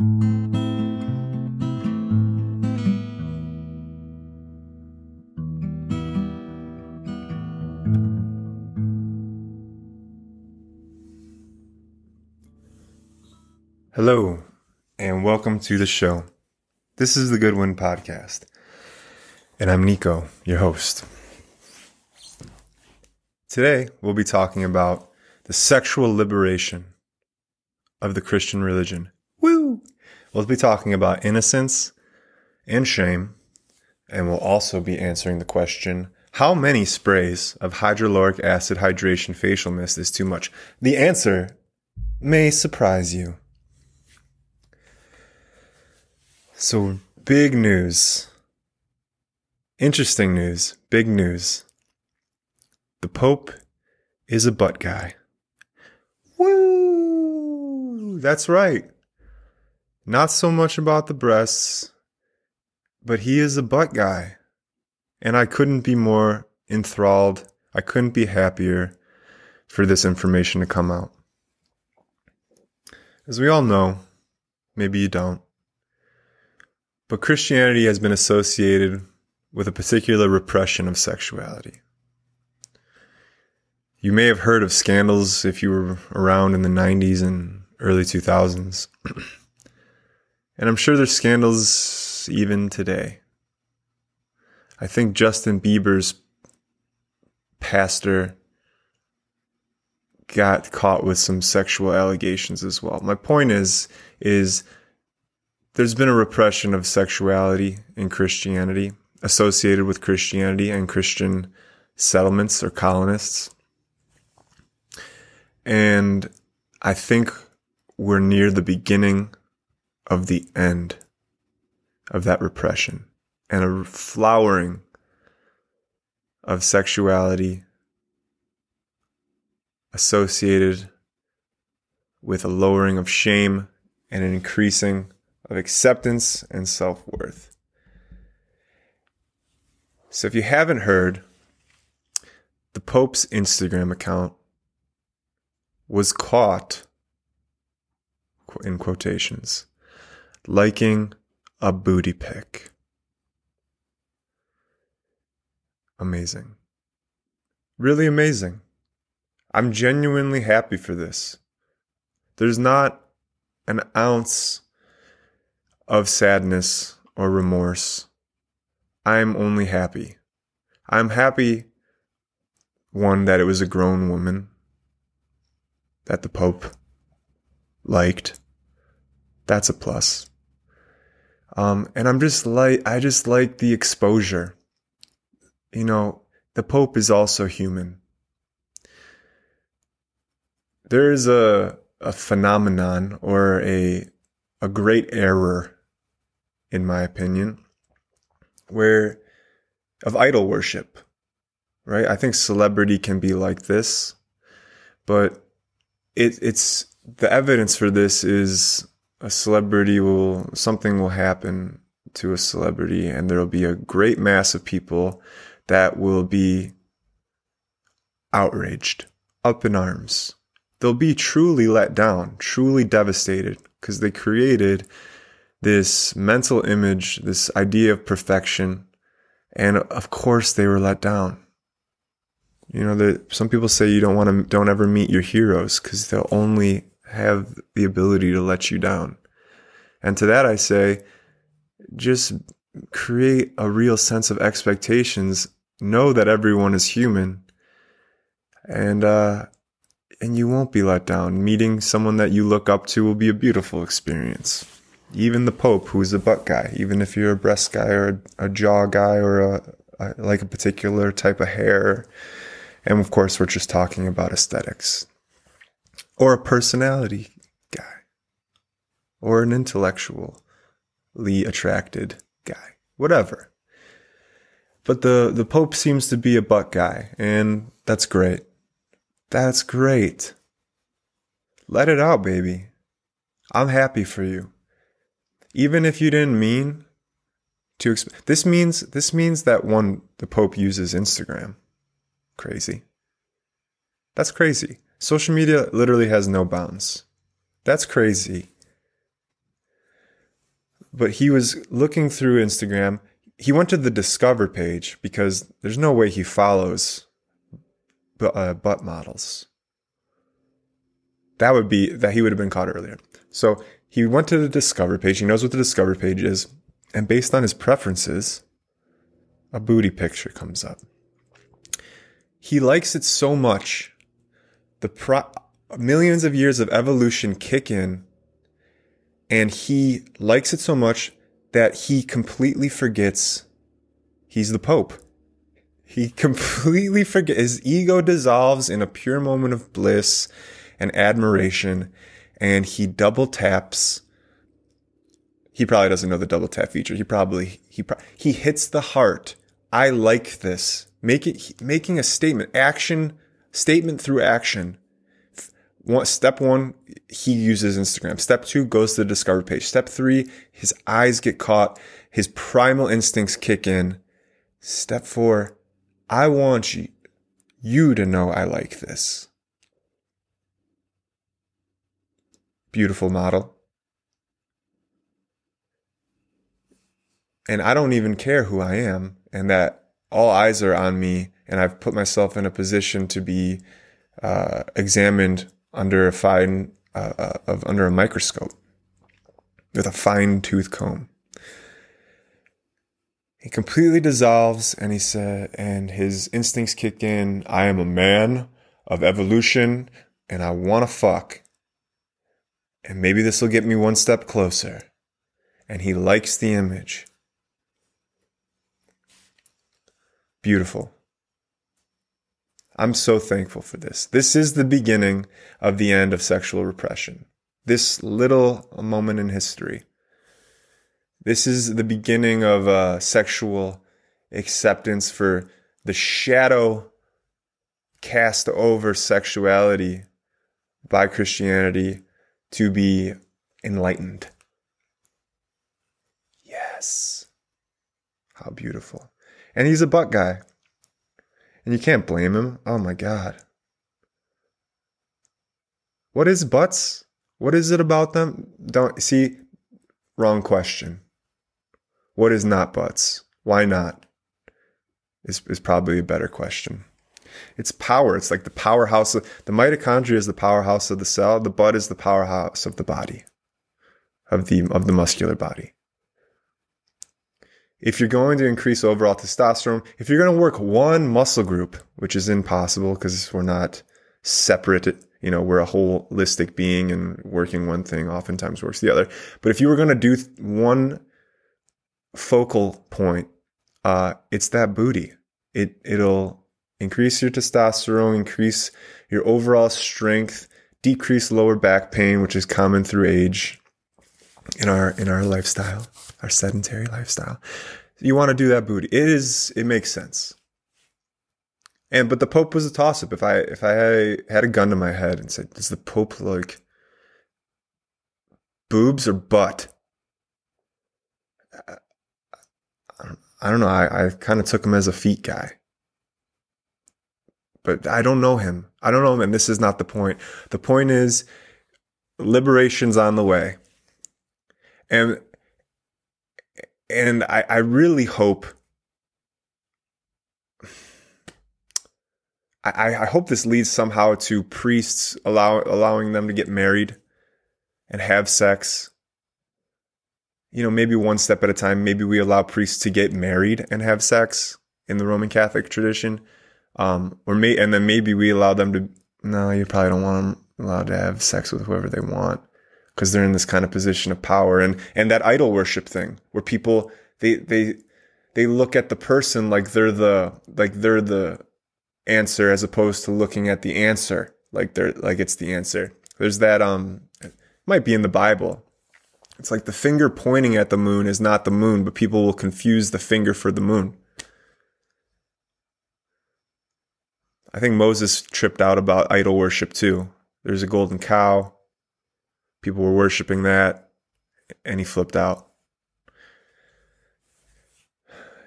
Hello, and welcome to the show. This is the Goodwind Podcast, and I'm Niko, your host. Today, we'll be talking about the sexual liberation of the Christian religion. Woo! We'll be talking about innocence and shame, and we'll also be answering the question how many sprays of hyaluronic acid hydration facial mist is too much? The answer may surprise you. So, big news. Interesting news. Big news. The Pope is a butt guy. Woo! That's right. Not so much about the breasts, but he is a butt guy. And I couldn't be more enthralled. I couldn't be happier for this information to come out. As we all know, maybe you don't, but Christianity has been associated with a particular repression of sexuality. You may have heard of scandals if you were around in the 90s and early 2000s. and I'm sure there's scandals even today. I think Justin Bieber's pastor got caught with some sexual allegations as well. My point is is there's been a repression of sexuality in Christianity associated with Christianity and Christian settlements or colonists. And I think we're near the beginning of the end of that repression and a flowering of sexuality associated with a lowering of shame and an increasing of acceptance and self worth. So, if you haven't heard, the Pope's Instagram account was caught, in quotations, liking a booty pic. Amazing. Really amazing. I'm genuinely happy for this. There's not an ounce of sadness or remorse. I'm only happy. I'm happy, one, that it was a grown woman that the Pope liked. That's a plus. Um, and I'm just like, I just like the exposure. You know, the Pope is also human. There is a, a phenomenon or a, a great error in my opinion, where of idol worship, right? I think celebrity can be like this, but it, it's the evidence for this is a celebrity will something will happen to a celebrity and there will be a great mass of people that will be outraged, up in arms. They'll be truly let down, truly devastated because they created this mental image, this idea of perfection. And of course, they were let down. You know, that some people say you don't want to, don't ever meet your heroes because they'll only have the ability to let you down. And to that, I say, just create a real sense of expectations. Know that everyone is human, and uh, and you won't be let down. Meeting someone that you look up to will be a beautiful experience even the Pope, who's a butt guy, even if you're a breast guy or a, a jaw guy or a, a, like a particular type of hair. And of course, we're just talking about aesthetics or a personality guy or an intellectually attracted guy, whatever. But the, the Pope seems to be a butt guy, and that's great. That's great. Let it out, baby. I'm happy for you even if you didn't mean to exp- this means this means that one the pope uses instagram crazy that's crazy social media literally has no bounds that's crazy but he was looking through Instagram. He went to the discover page because there's no way he follows uh, butt models. That would be that he would have been caught earlier. So he went to the discover page. He knows what the discover page is. And based on his preferences, a booty picture comes up. He likes it so much. The pro- millions of years of evolution kick in and he likes it so much that he completely forgets he's the Pope. He completely forgets, his ego dissolves in a pure moment of bliss and admiration, and he double taps. He probably doesn't know the double tap feature. He probably, he, pro- he hits the heart. I like this. Make it, making a statement, action, statement through action step one, he uses Instagram. Step two goes to the discover page. Step three, his eyes get caught. His primal instincts kick in. Step four, I want you, you to know I like this. Beautiful model. And I don't even care who I am and that all eyes are on me and I've put myself in a position to be uh, examined under a fine uh, uh, of under a microscope with a fine tooth comb. He completely dissolves and he said and his instincts kick in, I am a man of evolution and I want to fuck. And maybe this will get me one step closer. And he likes the image. Beautiful. I'm so thankful for this. This is the beginning of the end of sexual repression. This little moment in history. This is the beginning of uh, sexual acceptance for the shadow cast over sexuality by Christianity to be enlightened. Yes. How beautiful. And he's a butt guy. And you can't blame him. Oh my God. What is butts? What is it about them? Don't see, wrong question. What is not butts? Why not? Is, is probably a better question. It's power. It's like the powerhouse of the mitochondria is the powerhouse of the cell. The butt is the powerhouse of the body, of the of the muscular body if you're going to increase overall testosterone, if you're going to work one muscle group, which is impossible because we're not separate, you know, we're a holistic being and working one thing oftentimes works the other. But if you were going to do one focal point, uh, it's that booty. It, it'll increase your testosterone, increase your overall strength, decrease lower back pain, which is common through age in our, in our lifestyle our sedentary lifestyle. You want to do that booty. It is, it makes sense. And, but the Pope was a toss up. If I, if I had a gun to my head and said, does the Pope like boobs or butt? I, don't know. I, I kind of took him as a feet guy. But I don't know him. I don't know him. And this is not the point. The point is liberation's on the way. And and I, I really hope I, I hope this leads somehow to priests allow, allowing them to get married and have sex. You know, maybe one step at a time. Maybe we allow priests to get married and have sex in the Roman Catholic tradition. Um, or may, and then maybe we allow them to, no, you probably don't want them allowed to have sex with whoever they want because they're in this kind of position of power and and that idol worship thing where people they they they look at the person like they're the like they're the answer as opposed to looking at the answer like they're like it's the answer. There's that um it might be in the bible. It's like the finger pointing at the moon is not the moon but people will confuse the finger for the moon. I think moses tripped out about idol worship too. There's a golden cow People were worshiping that, and he flipped out.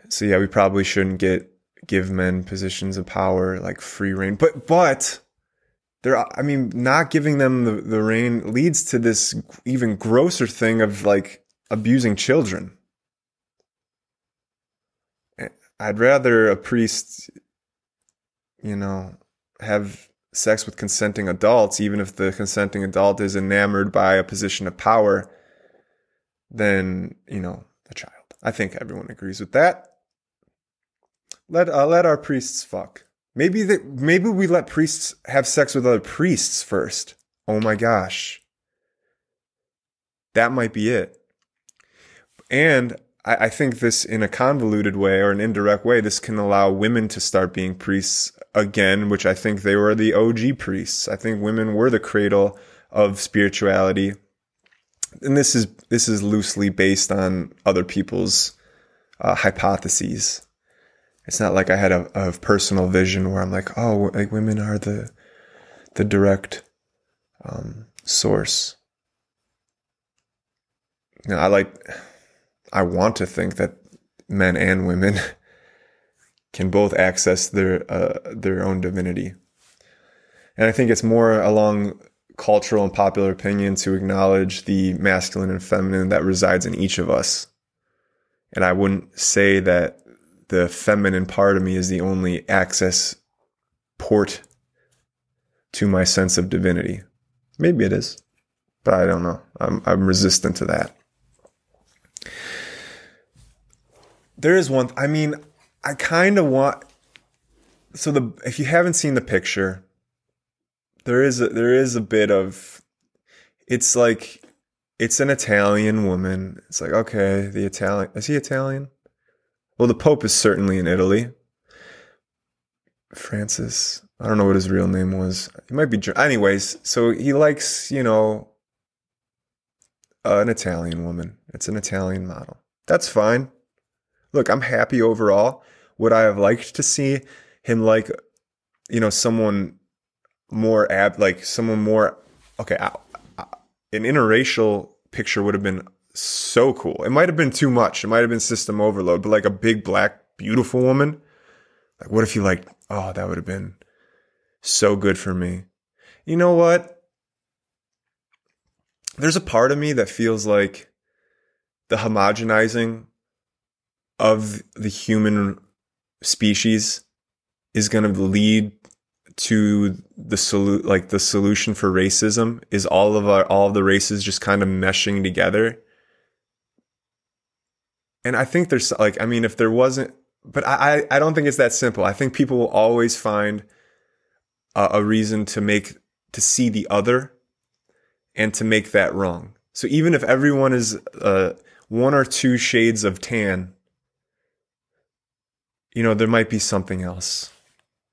So yeah, we probably shouldn't get give men positions of power like free reign. But but there I mean, not giving them the, the reign leads to this even grosser thing of like abusing children. Eh, I'd rather a priest, you know, have sex with consenting adults, even if the consenting adult is enamored by a position of power, than, you know, a child. I think everyone agrees with that. Let uh, let our priests fuck. Maybe that maybe we let priests have sex with other priests first. Oh my gosh. That might be it. And I, I think this in a convoluted way or an indirect way, this can allow women to start being priests again, which I think they were the OG priests. I think women were the cradle of spirituality. And this is this is loosely based on other people's uh, hypotheses. It's not like I had a, a, personal vision where I'm like, oh, like women are the the direct um, source. You know, I like, I want to think that men and women can both access their uh, their own divinity, and I think it's more along cultural and popular opinion to acknowledge the masculine and feminine that resides in each of us. And I wouldn't say that the feminine part of me is the only access port to my sense of divinity. Maybe it is, but I don't know. I'm, I'm resistant to that. There is one, I mean, I kind of want, so the, if you haven't seen the picture, there is a, there is a bit of, it's like, it's an Italian woman. It's like, okay, the Italian, is he Italian? Well, the Pope is certainly in Italy. Francis, I don't know what his real name was. He might be. Anyways, so he likes, you know, an Italian woman. It's an Italian model. That's fine. Look, I'm happy overall. Would I have liked to see him like, you know, someone more ab, like someone more, okay, I, I, an interracial picture would have been so cool. It might have been too much. It might have been system overload, but like a big black, beautiful woman. Like, what if you like, oh, that would have been so good for me. You know what? There's a part of me that feels like the homogenizing of the human species is going to lead to the solu- like the solution for racism is all of our all of the races just kind of meshing together and i think there's like i mean if there wasn't but i i don't think it's that simple i think people will always find a, a reason to make to see the other and to make that wrong. So even if everyone is uh, one or two shades of tan, you know, there might be something else.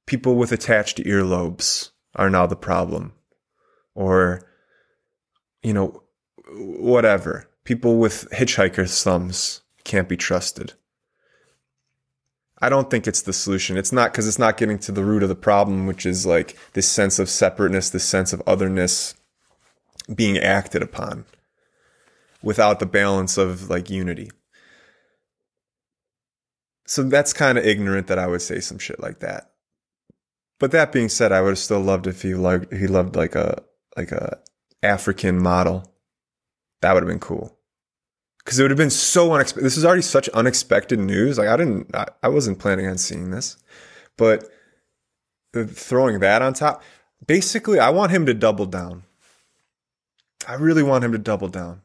People with attached earlobes are now the problem. Or, you know, whatever. People with hitchhiker's thumbs can't be trusted. I don't think it's the solution. It's not because it's not getting to the root of the problem, which is like this sense of separateness, this sense of otherness being acted upon without the balance of like unity. So that's kind of ignorant that I would say some shit like that. But that being said, I would have still loved if he loved he loved like a like a African model. That would have been cool because it would have been so unexpected. This is already such unexpected news. Like I didn't, I, I wasn't planning on seeing this, but throwing that on top, basically, I want him to double down. I really want him to double down.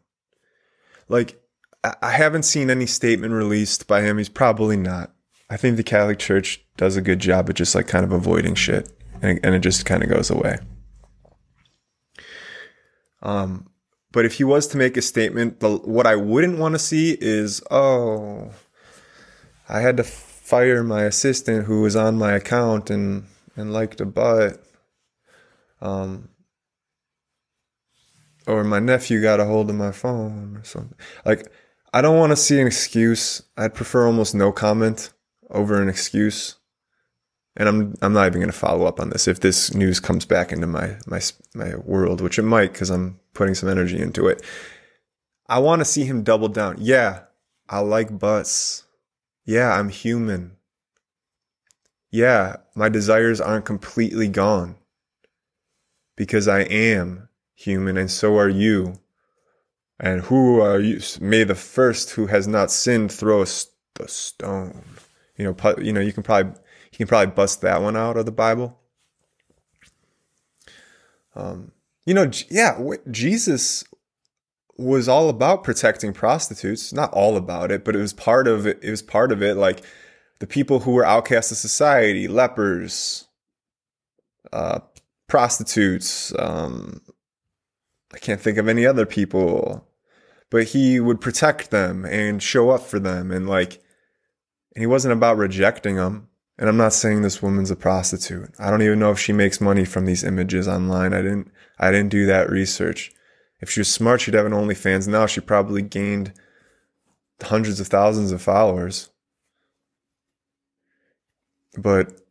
Like I haven't seen any statement released by him. He's probably not. I think the Catholic Church does a good job of just like kind of avoiding shit, and, and it just kind of goes away. Um, but if he was to make a statement, the, what I wouldn't want to see is, oh, I had to fire my assistant who was on my account and, and liked a butt. Um, or my nephew got a hold of my phone or something. Like, I don't want to see an excuse. I'd prefer almost no comment over an excuse. And I'm I'm not even going to follow up on this if this news comes back into my my my world, which it might because I'm putting some energy into it. I want to see him double down. Yeah, I like butts. Yeah, I'm human. Yeah, my desires aren't completely gone because I am human and so are you. And who are you? May the first who has not sinned throw a, the stone. You know, you know, you can probably you can probably bust that one out of the Bible. Um, you know, yeah, Jesus was all about protecting prostitutes. Not all about it, but it was part of it. It was part of it. Like the people who were outcasts of society, lepers, uh, prostitutes. Um, I can't think of any other people, but he would protect them and show up for them, and like, and he wasn't about rejecting them. And I'm not saying this woman's a prostitute. I don't even know if she makes money from these images online. I didn't. I didn't do that research. If she was smart, she'd have an OnlyFans now. She probably gained hundreds of thousands of followers. But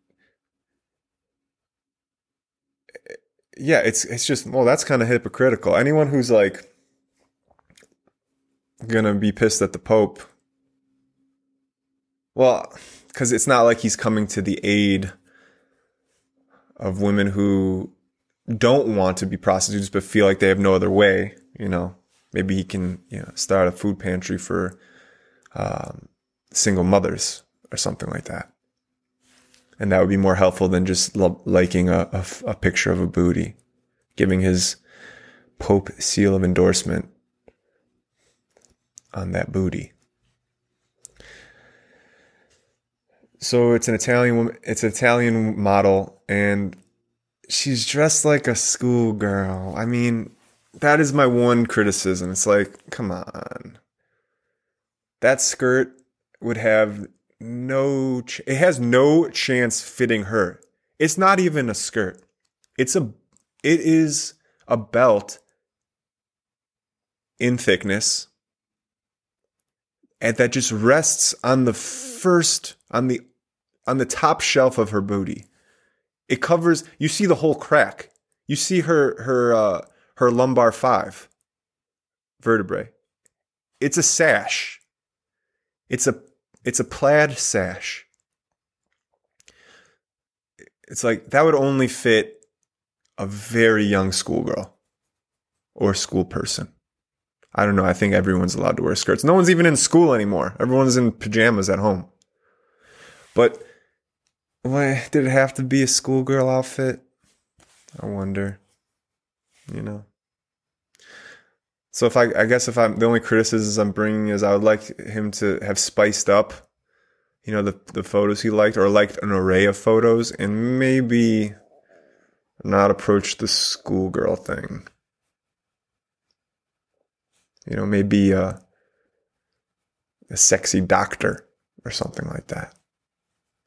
yeah, it's it's just well, that's kind of hypocritical. Anyone who's like gonna be pissed at the Pope, well, because it's not like he's coming to the aid of women who don't want to be prostitutes but feel like they have no other way. You know, maybe he can you know start a food pantry for um, single mothers or something like that and that would be more helpful than just liking a, a, picture of a booty, giving his Pope seal of endorsement on that booty. So it's an Italian woman. It's an Italian model, and she's dressed like a schoolgirl. I mean, that is my one criticism. It's like, come on, that skirt would have no ch- it has no chance fitting her. It's not even a skirt. It's a it is a belt in thickness and that just rests on the first on the on the top shelf of her booty. It covers you see the whole crack. You see her her uh her lumbar 5 vertebrae. It's a sash. It's a it's a plaid sash. It's like that would only fit a very young schoolgirl or school person. I don't know. I think everyone's allowed to wear skirts. No one's even in school anymore. Everyone's in pajamas at home. But why did it have to be a schoolgirl outfit? I wonder. You know. So if I, I guess if I'm the only criticisms I'm bringing is I would like him to have spiced up, you know, the the photos he liked or liked an array of photos and maybe not approach the schoolgirl thing. You know, maybe a, a sexy doctor or something like that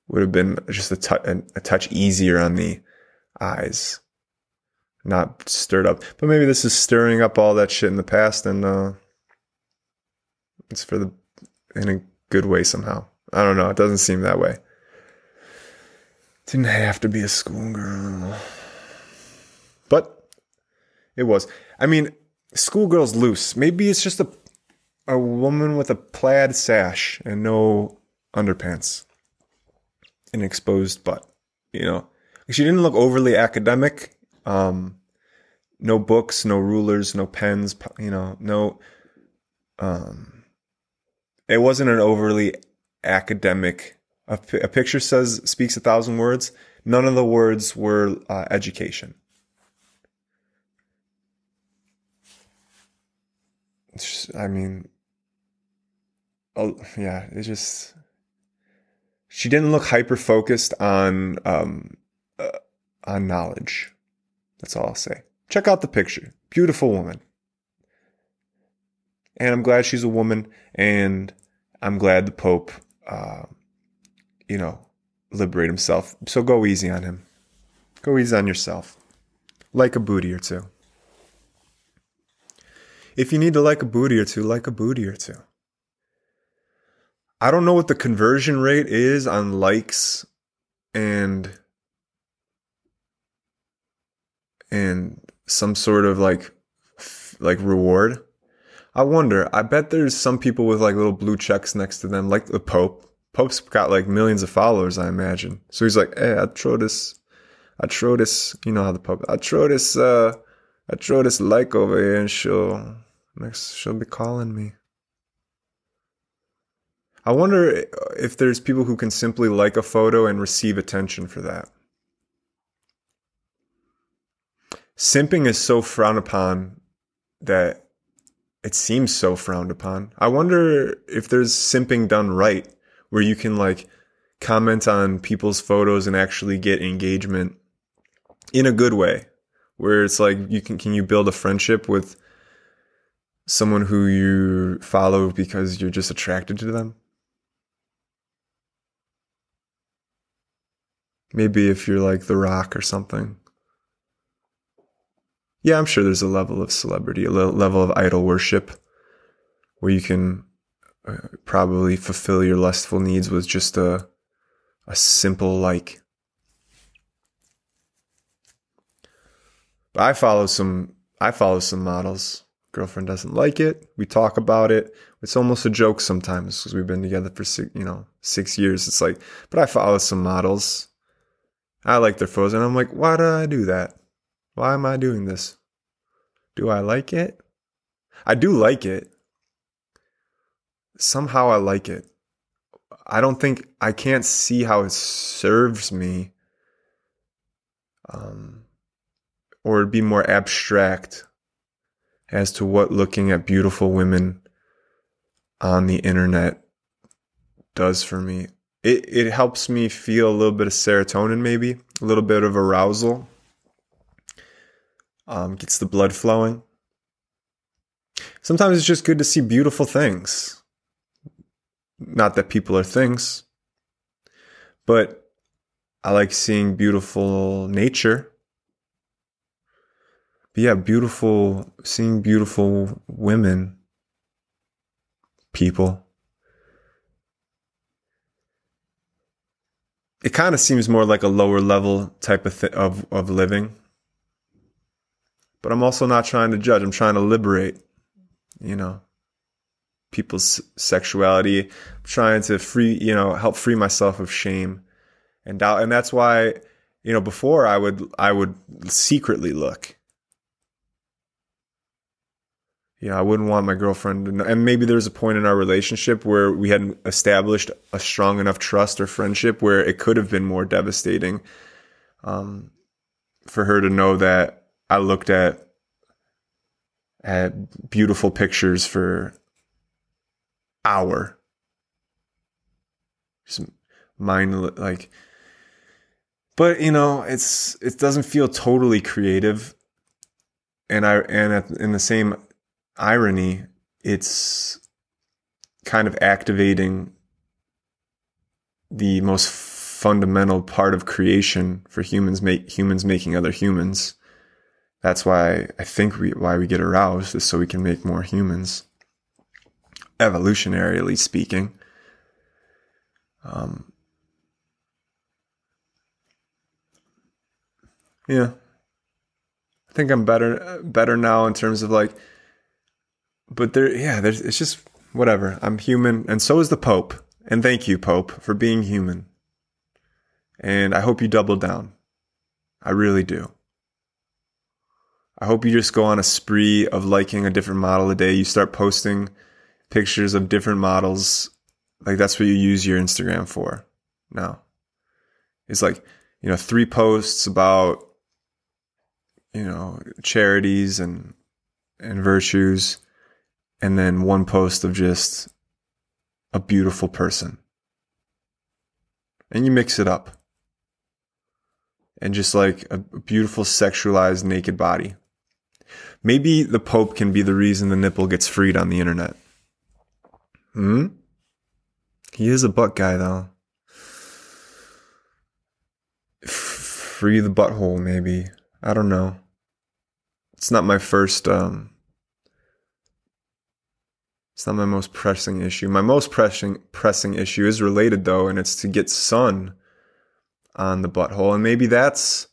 would have been just a touch easier on the eyes not stirred up. But maybe this is stirring up all that shit in the past and uh it's for the in a good way somehow. I don't know. It doesn't seem that way. Didn't have to be a schoolgirl. But it was. I mean, schoolgirl's loose. Maybe it's just a a woman with a plaid sash and no underpants. An exposed butt. You know. She didn't look overly academic um, no books, no rulers, no pens, you know, no, um, it wasn't an overly academic, a, a picture says, speaks a thousand words. None of the words were uh, education. I mean, oh, yeah, it just, she didn't look hyper focused on, um, uh, on knowledge. That's all I'll say. Check out the picture. Beautiful woman. And I'm glad she's a woman, and I'm glad the Pope, uh, you know, liberate himself. So go easy on him. Go easy on yourself. Like a booty or two. If you need to like a booty or two, like a booty or two. I don't know what the conversion rate is on likes and and some sort of like like reward. I wonder. I bet there's some people with like little blue checks next to them, like the Pope. Pope's got like millions of followers, I imagine. So he's like, "Hey, I throw this, I throw this. You know how the Pope? I throw this, uh, I throw this like over here, and she'll Next, she'll be calling me. I wonder if there's people who can simply like a photo and receive attention for that. Simping is so frowned upon that it seems so frowned upon. I wonder if there's simping done right, where you can like comment on people's photos and actually get engagement in a good way, where it's like you can can you build a friendship with someone who you follow because you're just attracted to them? Maybe if you're like The Rock or something. Yeah, I'm sure there's a level of celebrity, a level of idol worship where you can uh, probably fulfill your lustful needs with just a a simple like. But I follow some I follow some models. Girlfriend doesn't like it. We talk about it. It's almost a joke sometimes because we've been together for six, you know, six years. It's like, but I follow some models I like their photos, and I'm like, why do I do that? Why am I doing this? Do I like it? I do like it. Somehow I like it. I don't think I can't see how it serves me. Um, or be more abstract as to what looking at beautiful women on the internet does for me it, it helps me feel a little bit of serotonin, maybe a little bit of arousal. Um, gets the blood flowing. Sometimes it's just good to see beautiful things. Not that people are things, but I like seeing beautiful nature. But yeah, beautiful, seeing beautiful women, people it kind of seems more like a lower level type of th- of of living. But I'm also not trying to judge. I'm trying to liberate, you know, people's sexuality. I'm trying to free, you know, help free myself of shame and doubt. And that's why, you know, before I would I would secretly look you know, I wouldn't want my girlfriend to know. And maybe there's a point in our relationship where we hadn't established a strong enough trust or friendship where it could have been more devastating um, for her to know that I looked at at beautiful pictures for hour. Just mind like but you know it's it doesn't feel totally creative and i and at, in the same irony, it's kind of activating the most fundamental part of creation for humans make humans making other humans. That's why I think we why we get aroused is so we can make more humans. Evolutionarily speaking. Um, yeah. I think I'm better better now in terms of like but there, yeah, there's, it's just whatever. I'm human, and so is the Pope. And thank you, Pope, for being human. And I hope you double down. I really do. I hope you just go on a spree of liking a different model a day. You start posting pictures of different models. Like that's what you use your Instagram for now. It's like, you know, three posts about, you know, charities and, and virtues and then one post of just a beautiful person. And you mix it up. And just like a beautiful sexualized naked body. Maybe the Pope can be the reason the nipple gets freed on the internet. Hmm? He is a butt guy though. Free the butthole, maybe. I don't know. It's not my first um it's not my most pressing issue. My most pressing pressing issue is related though, and it's to get sun on the butthole, and maybe that's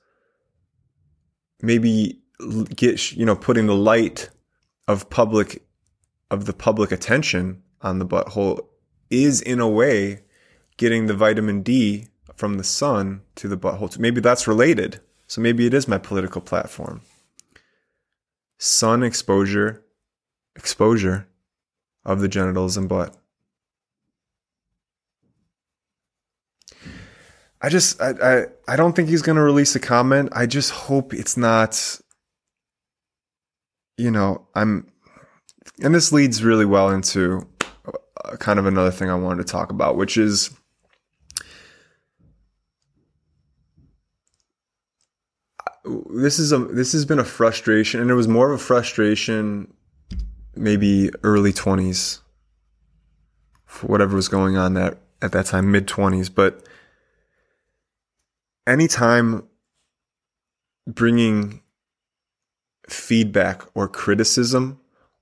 maybe get you know putting the light of public of the public attention on the butthole is in a way getting the vitamin D from the sun to the butthole. Maybe that's related. So maybe it is my political platform. Sun exposure exposure of the genitals and butt. I just I I, I don't think he's going to release a comment. I just hope it's not you know, I'm and this leads really well into uh, kind of another thing I wanted to talk about, which is this is a this has been a frustration and it was more of a frustration maybe early 20s for whatever was going on that at that time mid 20s but anytime bringing feedback or criticism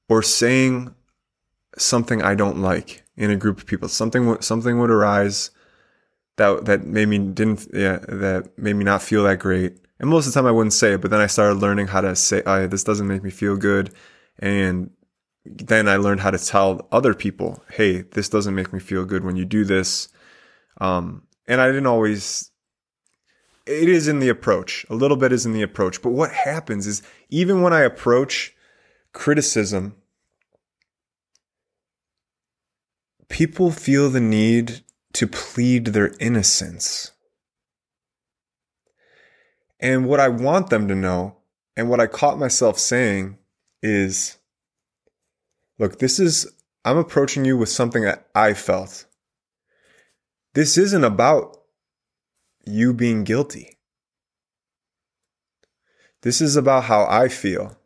or saying something I don't like in a group of people, something something would arise that that made me didn't yeah that made me not feel that great. And most of the time I wouldn't say it, but then I started learning how to say, oh, "This doesn't make me feel good," and then I learned how to tell other people, "Hey, this doesn't make me feel good when you do this." Um, and I didn't always it is in the approach. A little bit is in the approach. But what happens is even when I approach criticism, people feel the need to plead their innocence. And what I want them to know, and what I caught myself saying, is look, this is, I'm approaching you with something that I felt. This isn't about you being guilty. This is about how I feel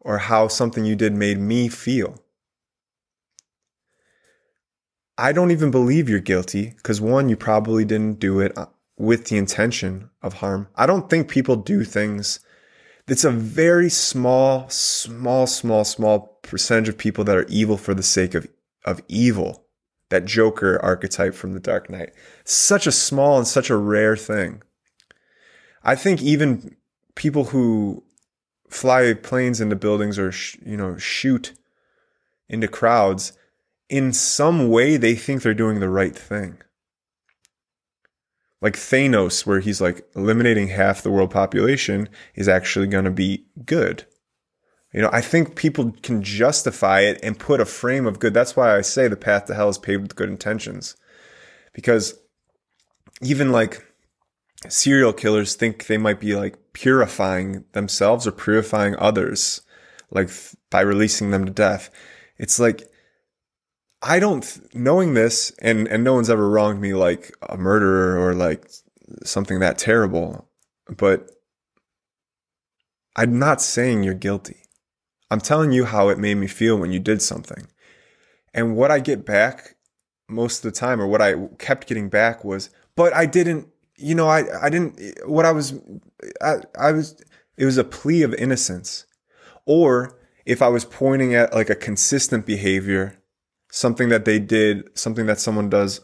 or how something you did made me feel. I don't even believe you're guilty because one, you probably didn't do it uh, with the intention of harm. I don't think people do things. It's a very small, small, small, small percentage of people that are evil for the sake of, of evil that Joker archetype from The Dark Knight. Such a small and such a rare thing. I think even people who fly planes into buildings or sh- you know shoot into crowds in some way they think they're doing the right thing. Like Thanos where he's like eliminating half the world population is actually going to be good. You know, I think people can justify it and put a frame of good. That's why I say the path to hell is paved with good intentions. Because even like serial killers think they might be like purifying themselves or purifying others, like by releasing them to death. It's like, I don't, knowing this, and, and no one's ever wronged me like a murderer or like something that terrible, but I'm not saying you're guilty. I'm telling you how it made me feel when you did something. And what I get back most of the time, or what I kept getting back was, but I didn't, you know, I, I didn't, what I was, I, I was, it was a plea of innocence. Or if I was pointing at like a consistent behavior, something that they did, something that someone does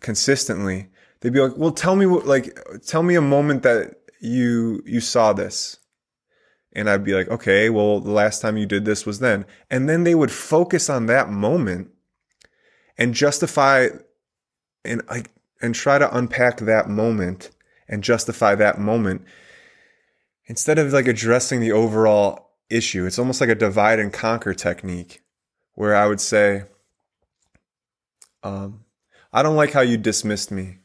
consistently, they'd be like, well, tell me what, like, tell me a moment that you, you saw this. And I'd be like, okay, well, the last time you did this was then. And then they would focus on that moment and justify and like and try to unpack that moment and justify that moment instead of like addressing the overall issue. It's almost like a divide and conquer technique where I would say, um, I don't like how you dismissed me.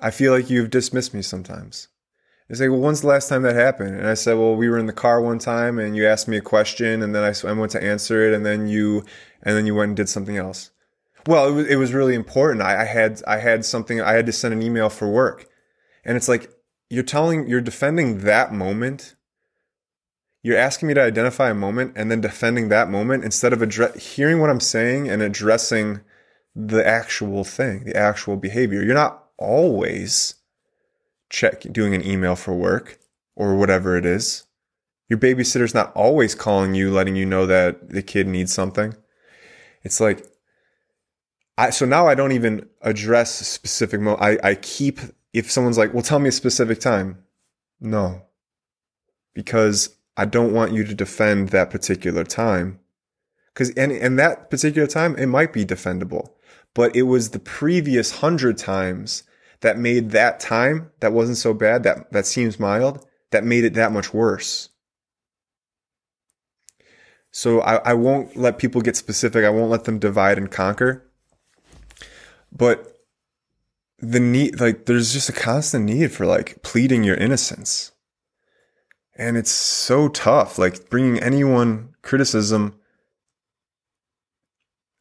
I feel like you've dismissed me sometimes. They say, well, when's the last time that happened? And I said, well, we were in the car one time and you asked me a question and then I, I went to answer it and then you, and then you went and did something else. Well, it was, it was really important. I, I had, I had something, I had to send an email for work. And it's like, you're telling, you're defending that moment. You're asking me to identify a moment and then defending that moment instead of address, hearing what I'm saying and addressing the actual thing, the actual behavior. You're not always check doing an email for work or whatever it is. Your babysitter's not always calling you, letting you know that the kid needs something. It's like, I, so now I don't even address specific mo. I, I keep, if someone's like, well, tell me a specific time. No, because I don't want you to defend that particular time. Cause, and, and that particular time, it might be defendable, but it was the previous hundred times that made that time that wasn't so bad, that, that seems mild, that made it that much worse. So I, I won't let people get specific. I won't let them divide and conquer. But the need, like, there's just a constant need for like pleading your innocence. And it's so tough, like bringing anyone criticism.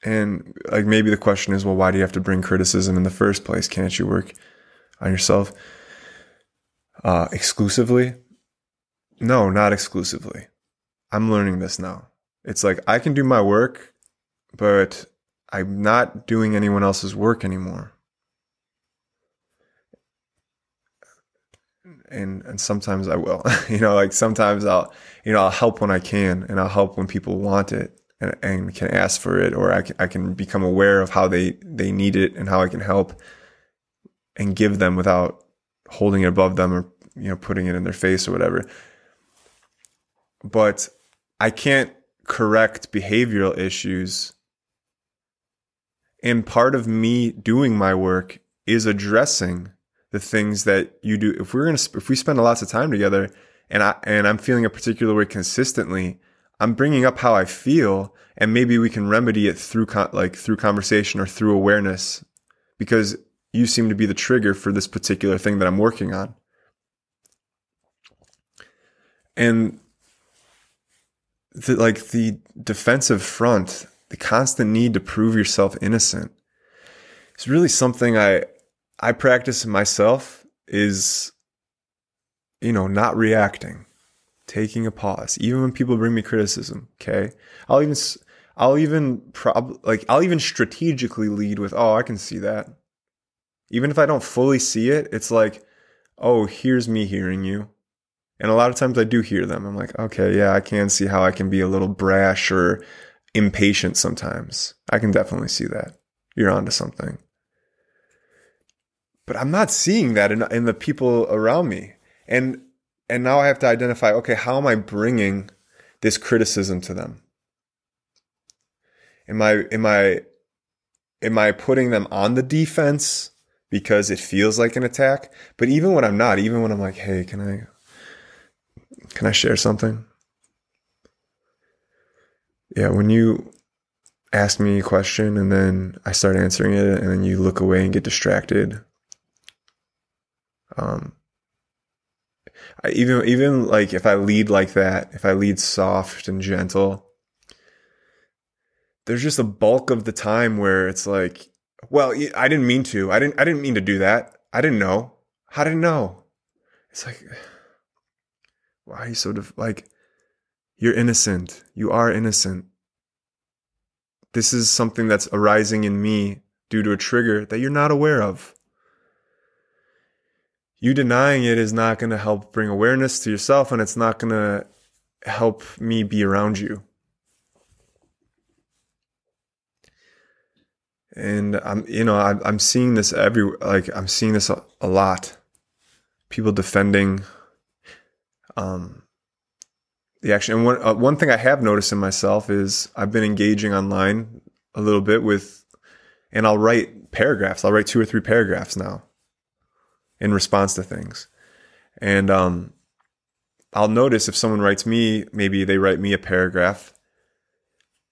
And like maybe the question is, well, why do you have to bring criticism in the first place? Can't you work on yourself uh, exclusively? No, not exclusively. I'm learning this now. It's like I can do my work, but I'm not doing anyone else's work anymore. And and sometimes I will. you know, like sometimes I'll you know, I'll help when I can and I'll help when people want it and, and can ask for it or I can, I can become aware of how they they need it and how I can help and give them without holding it above them or you know putting it in their face or whatever. But I can't correct behavioral issues. And part of me doing my work is addressing the things that you do. If we're going to, if we spend lots of time together and I, and I'm feeling a particular way consistently, I'm bringing up how I feel and maybe we can remedy it through like through conversation or through awareness because you seem to be the trigger for this particular thing that I'm working on. And the, like the defensive front, the constant need to prove yourself innocent is really something I I practice myself is you know, not reacting, taking a pause, even when people bring me criticism, okay? I'll even I'll even prob like I'll even strategically lead with, "Oh, I can see that." Even if I don't fully see it, it's like, "Oh, here's me hearing you." And a lot of times I do hear them. I'm like, okay, yeah, I can see how I can be a little brash or impatient sometimes. I can definitely see that. You're onto something. But I'm not seeing that in, in the people around me. And and now I have to identify, okay, how am I bringing this criticism to them? Am I am I am I putting them on the defense because it feels like an attack? But even when I'm not, even when I'm like, hey, can I can I share something? Yeah, when you ask me a question and then I start answering it and then you look away and get distracted. Um, I even even like if I lead like that, if I lead soft and gentle, there's just a bulk of the time where it's like, well, I didn't mean to. I didn't I didn't mean to do that. I didn't know. How did I know? It's like why are you so def- like you're innocent. You are innocent. This is something that's arising in me due to a trigger that you're not aware of. You denying it is not going to help bring awareness to yourself and it's not going to help me be around you. And I'm, you know, I'm, I'm seeing this every, like, I'm seeing this a, a lot. People defending um, the action. And one uh, one thing I have noticed in myself is I've been engaging online a little bit with, and I'll write paragraphs. I'll write two or three paragraphs now in response to things, and um, I'll notice if someone writes me, maybe they write me a paragraph,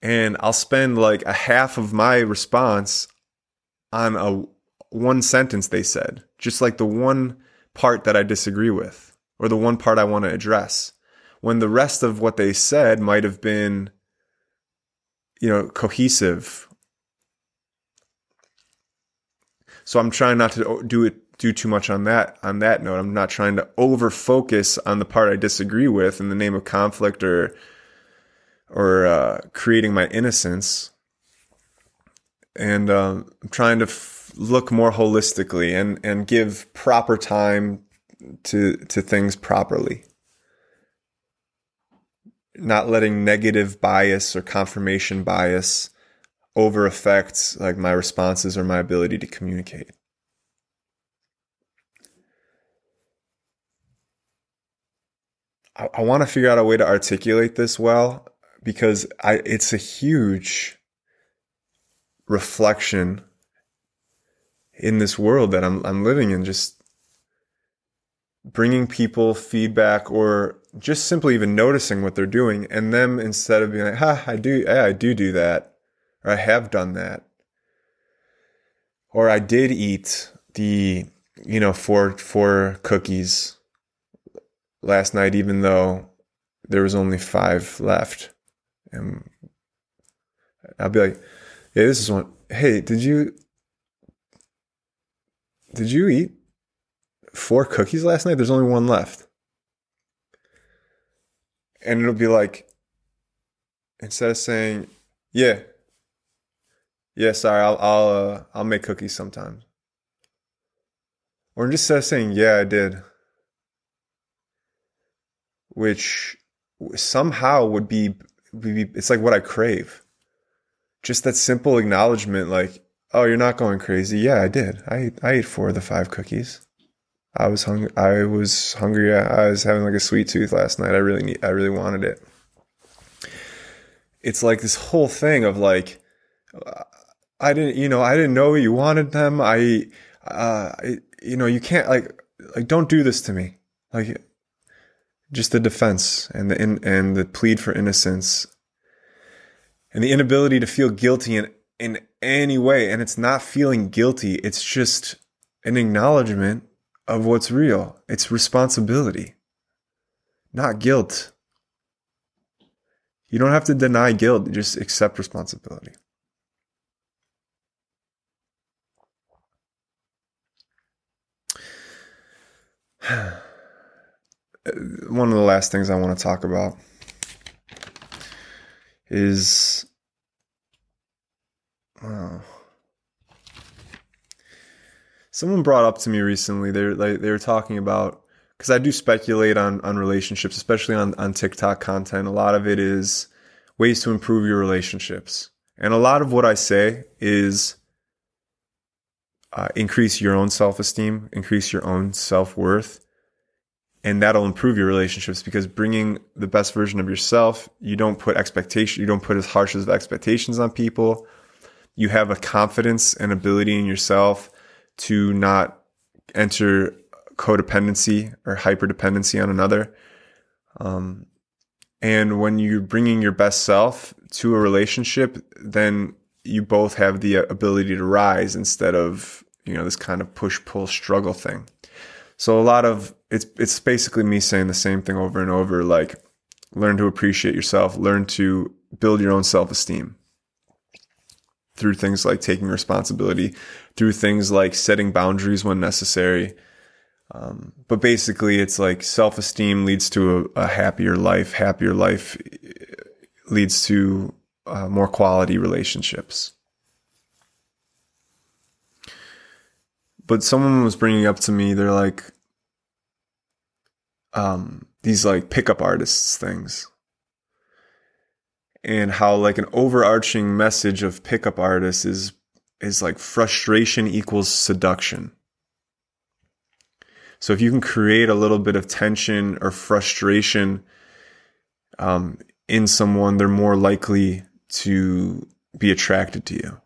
and I'll spend like a half of my response on a one sentence they said, just like the one part that I disagree with or the one part I want to address. When the rest of what they said might have been, you know, cohesive. So I'm trying not to do it do too much on that on that note. I'm not trying to over focus on the part I disagree with in the name of conflict or or uh, creating my innocence. And um, trying to f- look more holistically and and give proper time to to things properly not letting negative bias or confirmation bias over affect like my responses or my ability to communicate I want to figure out a way to articulate this well because I, it's a huge reflection in this world that I'm, I'm living in just bringing people feedback or just simply even noticing what they're doing and them instead of being like, ha, I do, yeah, I do do that, or I have done that, or I did eat the, you know, four, four cookies last night, even though there was only five left. And I'll be like, yeah, this is one. Hey, did you, did you eat four cookies last night? There's only one left. And it'll be like, instead of saying, yeah, yeah, sorry, I'll, I'll, uh, I'll make cookies sometimes. Or just instead of saying, yeah, I did, which somehow would be, it's like what I crave. Just that simple acknowledgement, like, oh, you're not going crazy. Yeah, I did. I, I ate four of the five cookies. I was hungry. I was hungry. I was having like a sweet tooth last night. I really need, I really wanted it. It's like this whole thing of like, I didn't, you know, I didn't know you wanted them. I, uh, I, you know, you can't like, like, don't do this to me. Like, just the defense and the in, and the plead for innocence and the inability to feel guilty in in any way. And it's not feeling guilty. It's just an acknowledgement of what's real. It's responsibility, not guilt. You don't have to deny guilt, just accept responsibility. One of the last things I want to talk about is. Oh, Someone brought up to me recently. They're like they were talking about because I do speculate on on relationships, especially on on TikTok content. A lot of it is ways to improve your relationships, and a lot of what I say is uh, increase your own self esteem, increase your own self worth, and that'll improve your relationships because bringing the best version of yourself, you don't put expectation, you don't put as harsh as expectations on people. You have a confidence and ability in yourself to not enter codependency or hyperdependency on another. Um, and when you're bringing your best self to a relationship, then you both have the ability to rise instead of, you know, this kind of push pull struggle thing. So a lot of it's it's basically me saying the same thing over and over like learn to appreciate yourself, learn to build your own self-esteem through things like taking responsibility, through things like setting boundaries when necessary. Um, but basically, it's like self esteem leads to a, a, happier life. Happier life leads to uh, more quality relationships. But someone was bringing up to me, they're like, um, these like pickup artists things and how like an overarching message of pickup artists is is like frustration equals seduction. So if you can create a little bit of tension or frustration um, in someone, they're more likely to be attracted to you.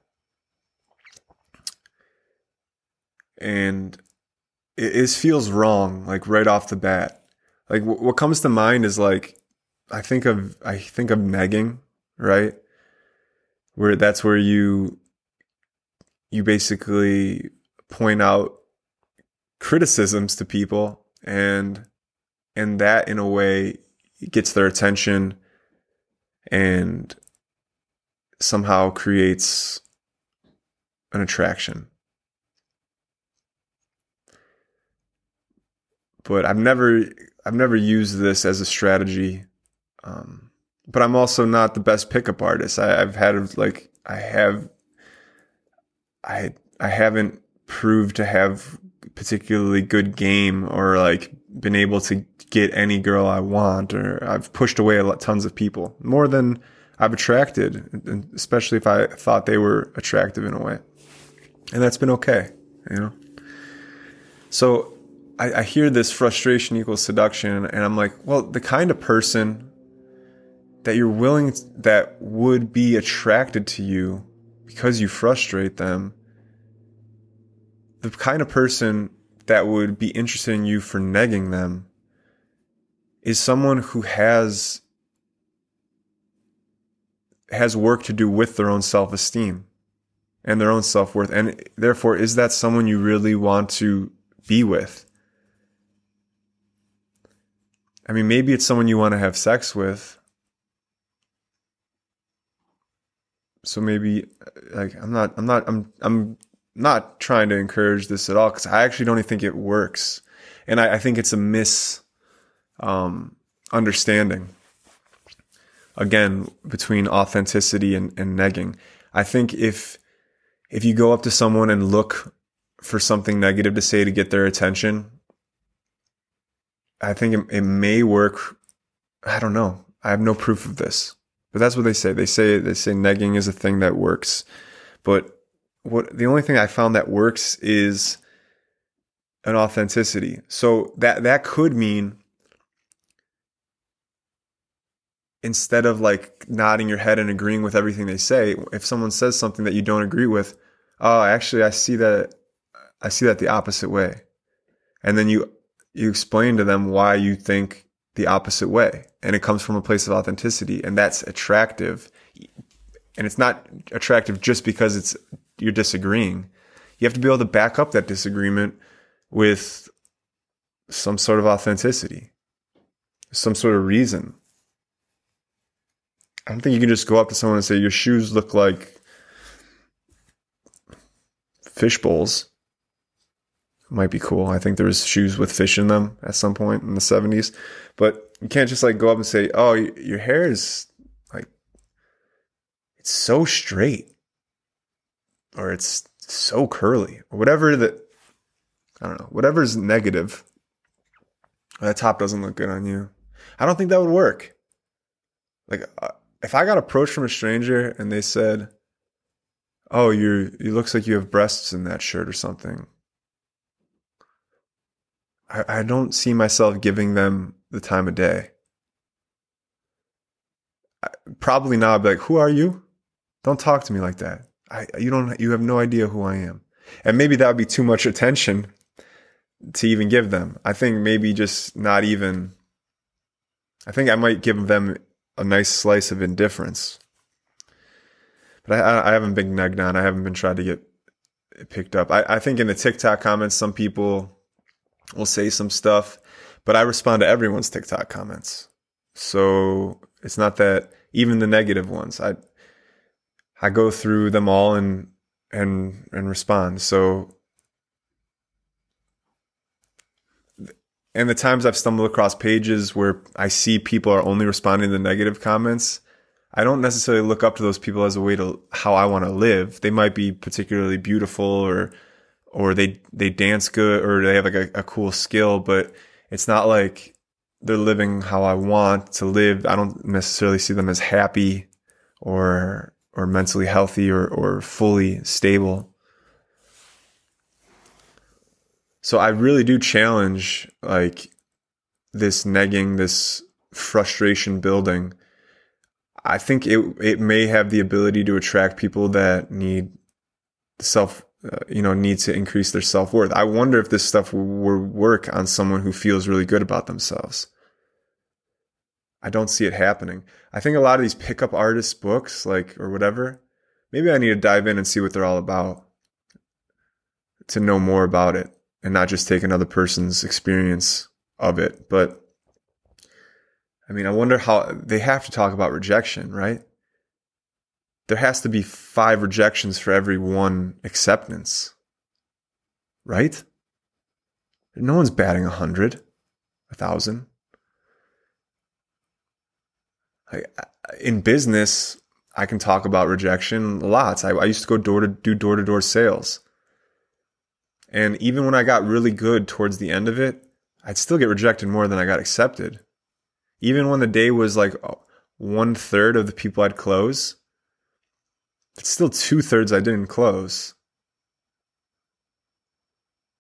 And it, it feels wrong, like right off the bat. Like w- what comes to mind is like I think of I think of negging right? Where that's where you you basically point out criticisms to people and and that in a way gets their attention and somehow creates an attraction. But I've never I've never used this as a strategy um, but I'm also not the best pickup artist. I, I've had like I have I I haven't proved to have particularly good game or like been able to get any girl I want or I've pushed away a lot, tons of people more than I've attracted, especially if I thought they were attractive in a way. And that's been okay, you know? So I, I hear this frustration equals seduction and I'm like, well, the kind of person that you're willing that would be attracted to you because you frustrate them the kind of person that would be interested in you for negging them is someone who has has work to do with their own self-esteem and their own self-worth and therefore is that someone you really want to be with i mean maybe it's someone you want to have sex with. So maybe like i'm not i'm not i'm i'm not trying to encourage this at all because i actually don't even think it works. And i, I think it's a mis um, understanding. Again between authenticity and, and negging. I think if if you go up to someone and look for something negative to say to get their attention i think it, it may work i don't know i have no proof of this but that's what they say. They say they say negging is a thing that works. But what the only thing I found that works is an authenticity. So that that could mean instead of like nodding your head and agreeing with everything they say, if someone says something that you don't agree with, oh, actually I see that I see that the opposite way. And then you you explain to them why you think the opposite way. And it comes from a place of authenticity. And that's attractive. And it's not attractive just because it's you're disagreeing. You have to be able to back up that disagreement with some sort of authenticity, some sort of reason. I don't think you can just go up to someone and say, Your shoes look like fish bowls. Might be cool. I think there was shoes with fish in them at some point in the 70s. But you can't just like go up and say, "Oh, your hair is like it's so straight." Or it's so curly or whatever that I don't know, whatever's negative. That top doesn't look good on you. I don't think that would work. Like uh, if I got approached from a stranger and they said, "Oh, you you looks like you have breasts in that shirt or something." I, I don't see myself giving them the time of day. Probably not. I'd be like, who are you? Don't talk to me like that. I, you don't, you have no idea who I am. And maybe that would be too much attention to even give them. I think maybe just not even, I think I might give them a nice slice of indifference. But I, I haven't been negged on. I haven't been trying to get picked up. I, I think in the TikTok comments, some people will say some stuff, but I respond to everyone's TikTok comments. So it's not that even the negative ones, I I go through them all and and and respond. So and the times I've stumbled across pages where I see people are only responding to the negative comments, I don't necessarily look up to those people as a way to how I want to live. They might be particularly beautiful or or they they dance good or they have like a, a cool skill, but it's not like they're living how I want to live. I don't necessarily see them as happy or or mentally healthy or or fully stable. So I really do challenge like this negging, this frustration building. I think it it may have the ability to attract people that need self uh, you know, need to increase their self worth. I wonder if this stuff will work on someone who feels really good about themselves. I don't see it happening. I think a lot of these pickup artists books, like, or whatever, maybe I need to dive in and see what they're all about to know more about it and not just take another person's experience of it. But I mean, I wonder how they have to talk about rejection, right? There has to be five rejections for every one acceptance. Right? No one's batting a hundred, a thousand. in business, I can talk about rejection lots. I, I used to go door to do door to door sales. And even when I got really good towards the end of it, I'd still get rejected more than I got accepted. Even when the day was like oh, one third of the people I'd close, it's still two thirds I didn't close.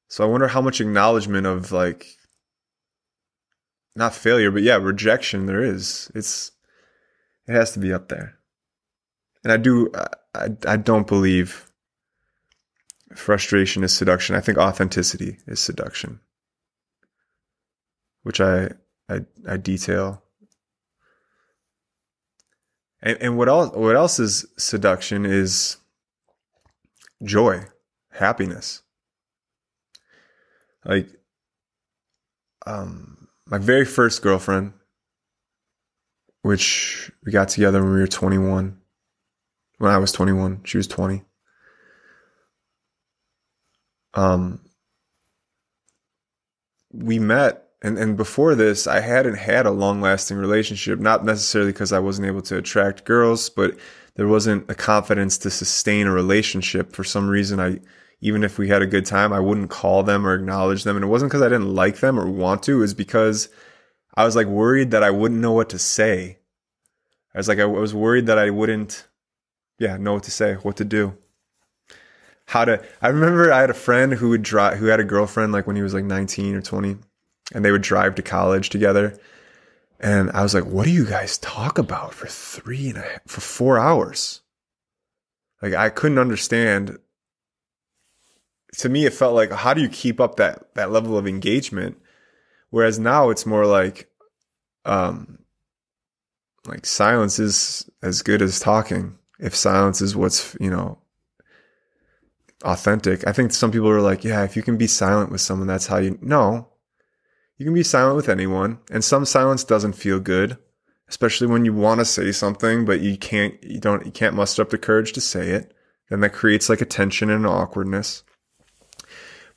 So I wonder how much acknowledgement of like not failure, but yeah, rejection there is. It's it has to be up there. And I do I I don't believe frustration is seduction. I think authenticity is seduction. Which I I, I detail. And, and what else? What else is seduction? Is joy, happiness. Like, um, my very first girlfriend, which we got together when we were 21. When I was 21, she was 20. Um, we met and and before this i hadn't had a long lasting relationship not necessarily because i wasn't able to attract girls but there wasn't a confidence to sustain a relationship. For some reason i even if we had a good time i wouldn't call them or acknowledge them. And it wasn't because i didn't like them or want to it was because i was like worried that i wouldn't know what to say. I was like i was worried that i wouldn't yeah know what to say what to do. How to I remember I had a friend who would drive who had a girlfriend like when he was like 19 or 20 and they would drive to college together. And I was like, what do you guys talk about for three and a half, for four hours? Like I couldn't understand. To me, it felt like, how do you keep up that, that level of engagement? Whereas now it's more like, um, like silence is as good as talking. If silence is what's, you know, authentic. I think some people are like, yeah, if you can be silent with someone, that's how you. No, you can be silent with anyone, and some silence doesn't feel good, especially when you want to say something, but you can't. You don't. You can't muster up the courage to say it. Then that creates like a tension and an awkwardness.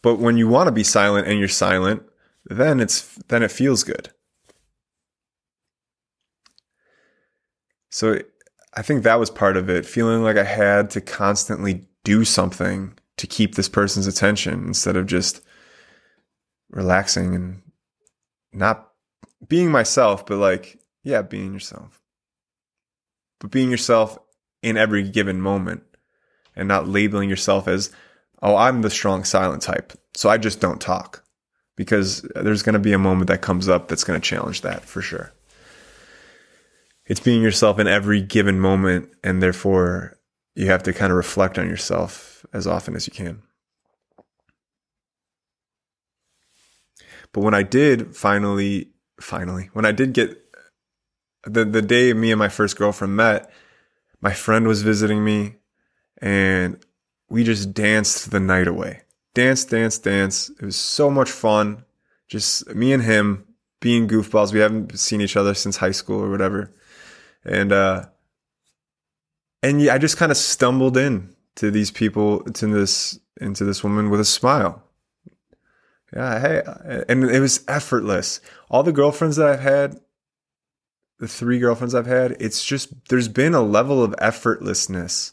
But when you want to be silent and you're silent, then it's then it feels good. So I think that was part of it, feeling like I had to constantly do something to keep this person's attention instead of just relaxing and not being myself, but like, yeah, being yourself. But being yourself in every given moment and not labeling yourself as, oh, I'm the strong silent type. So I just don't talk because there's going to be a moment that comes up that's going to challenge that for sure. It's being yourself in every given moment and therefore you have to kind of reflect on yourself as often as you can. But when I did finally, finally, when I did get the, the day me and my first girlfriend met, my friend was visiting me and we just danced the night away. Dance, dance, dance. It was so much fun. Just me and him being goofballs. We haven't seen each other since high school or whatever. And, uh, and yeah, I just kind of stumbled in to these people, to this, into this woman with a smile. Yeah, hey, and it was effortless. All the girlfriends that I've had, the three girlfriends I've had, it's just there's been a level of effortlessness.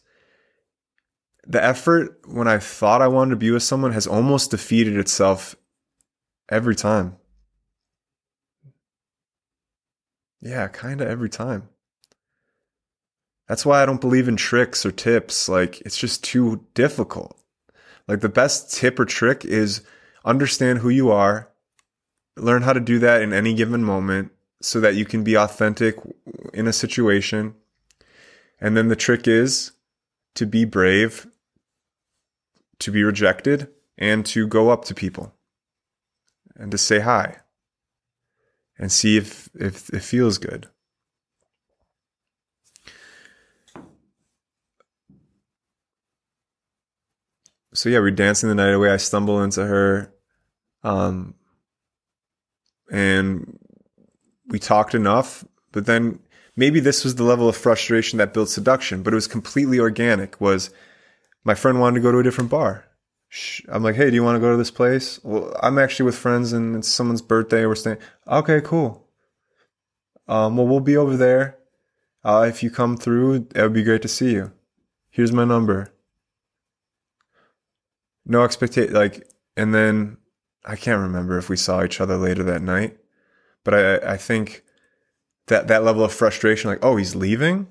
The effort when I thought I wanted to be with someone has almost defeated itself every time. Yeah, kind of every time. That's why I don't believe in tricks or tips. Like, it's just too difficult. Like, the best tip or trick is understand who you are, learn how to do that in any given moment so that you can be authentic in a situation. And then the trick is to be brave, to be rejected, and to go up to people and to say hi and see if, if it feels good. so yeah, we're dancing the night away. I stumble into her, um, and we talked enough. But then maybe this was the level of frustration that built seduction. But it was completely organic. Was my friend wanted to go to a different bar. I'm like, hey, do you want to go to this place? Well, I'm actually with friends and it's someone's birthday. We're staying. Okay, cool. Um, well, we'll be over there. Uh, if you come through, it would be great to see you. Here's my number no expectation. Like, and then I can't remember if we saw each other later that night, but I, I think that that level of frustration, like, oh, he's leaving.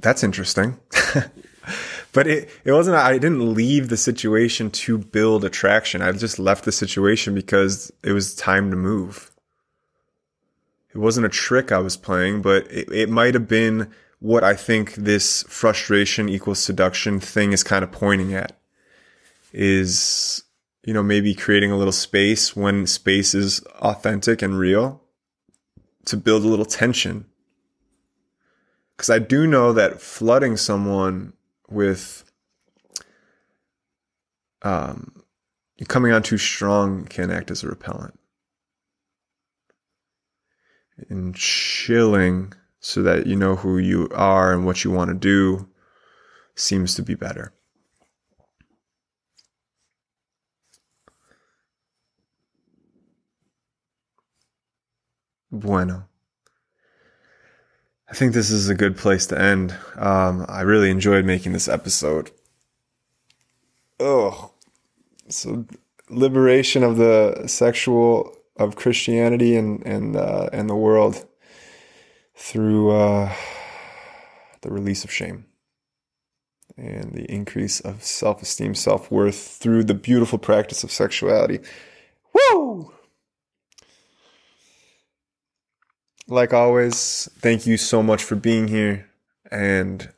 That's interesting. but it, it wasn't, I didn't leave the situation to build attraction. I just left the situation because it was time to move. It wasn't a trick I was playing, but it, it might have been what I think this frustration equals seduction thing is kind of pointing at is you know, maybe creating a little space when space is authentic and real to build a little tension. Because I do know that flooding someone with um, coming on too strong can act as a repellent. And chilling so that you know who you are and what you want to do seems to be better. Bueno. I think this is a good place to end. Um, I really enjoyed making this episode. Oh, so liberation of the sexual of Christianity and and uh, and the world through uh, the release of shame and the increase of self esteem, self worth through the beautiful practice of sexuality. Woo! Like always, thank you so much for being here. And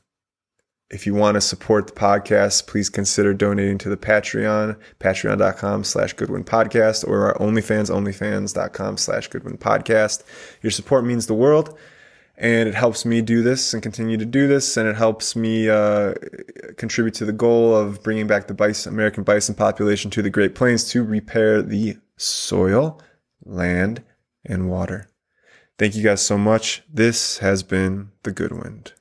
if you want to support the podcast, please consider donating to the Patreon, patreon.com slash Goodwind Podcast, or our OnlyFans, onlyfans.com slash Goodwind Podcast. Your support means the world and it helps me do this and continue to do this and it helps me uh, contribute to the goal of bringing back the bison, american bison population to the great plains to repair the soil land and water thank you guys so much. This has been the Goodwind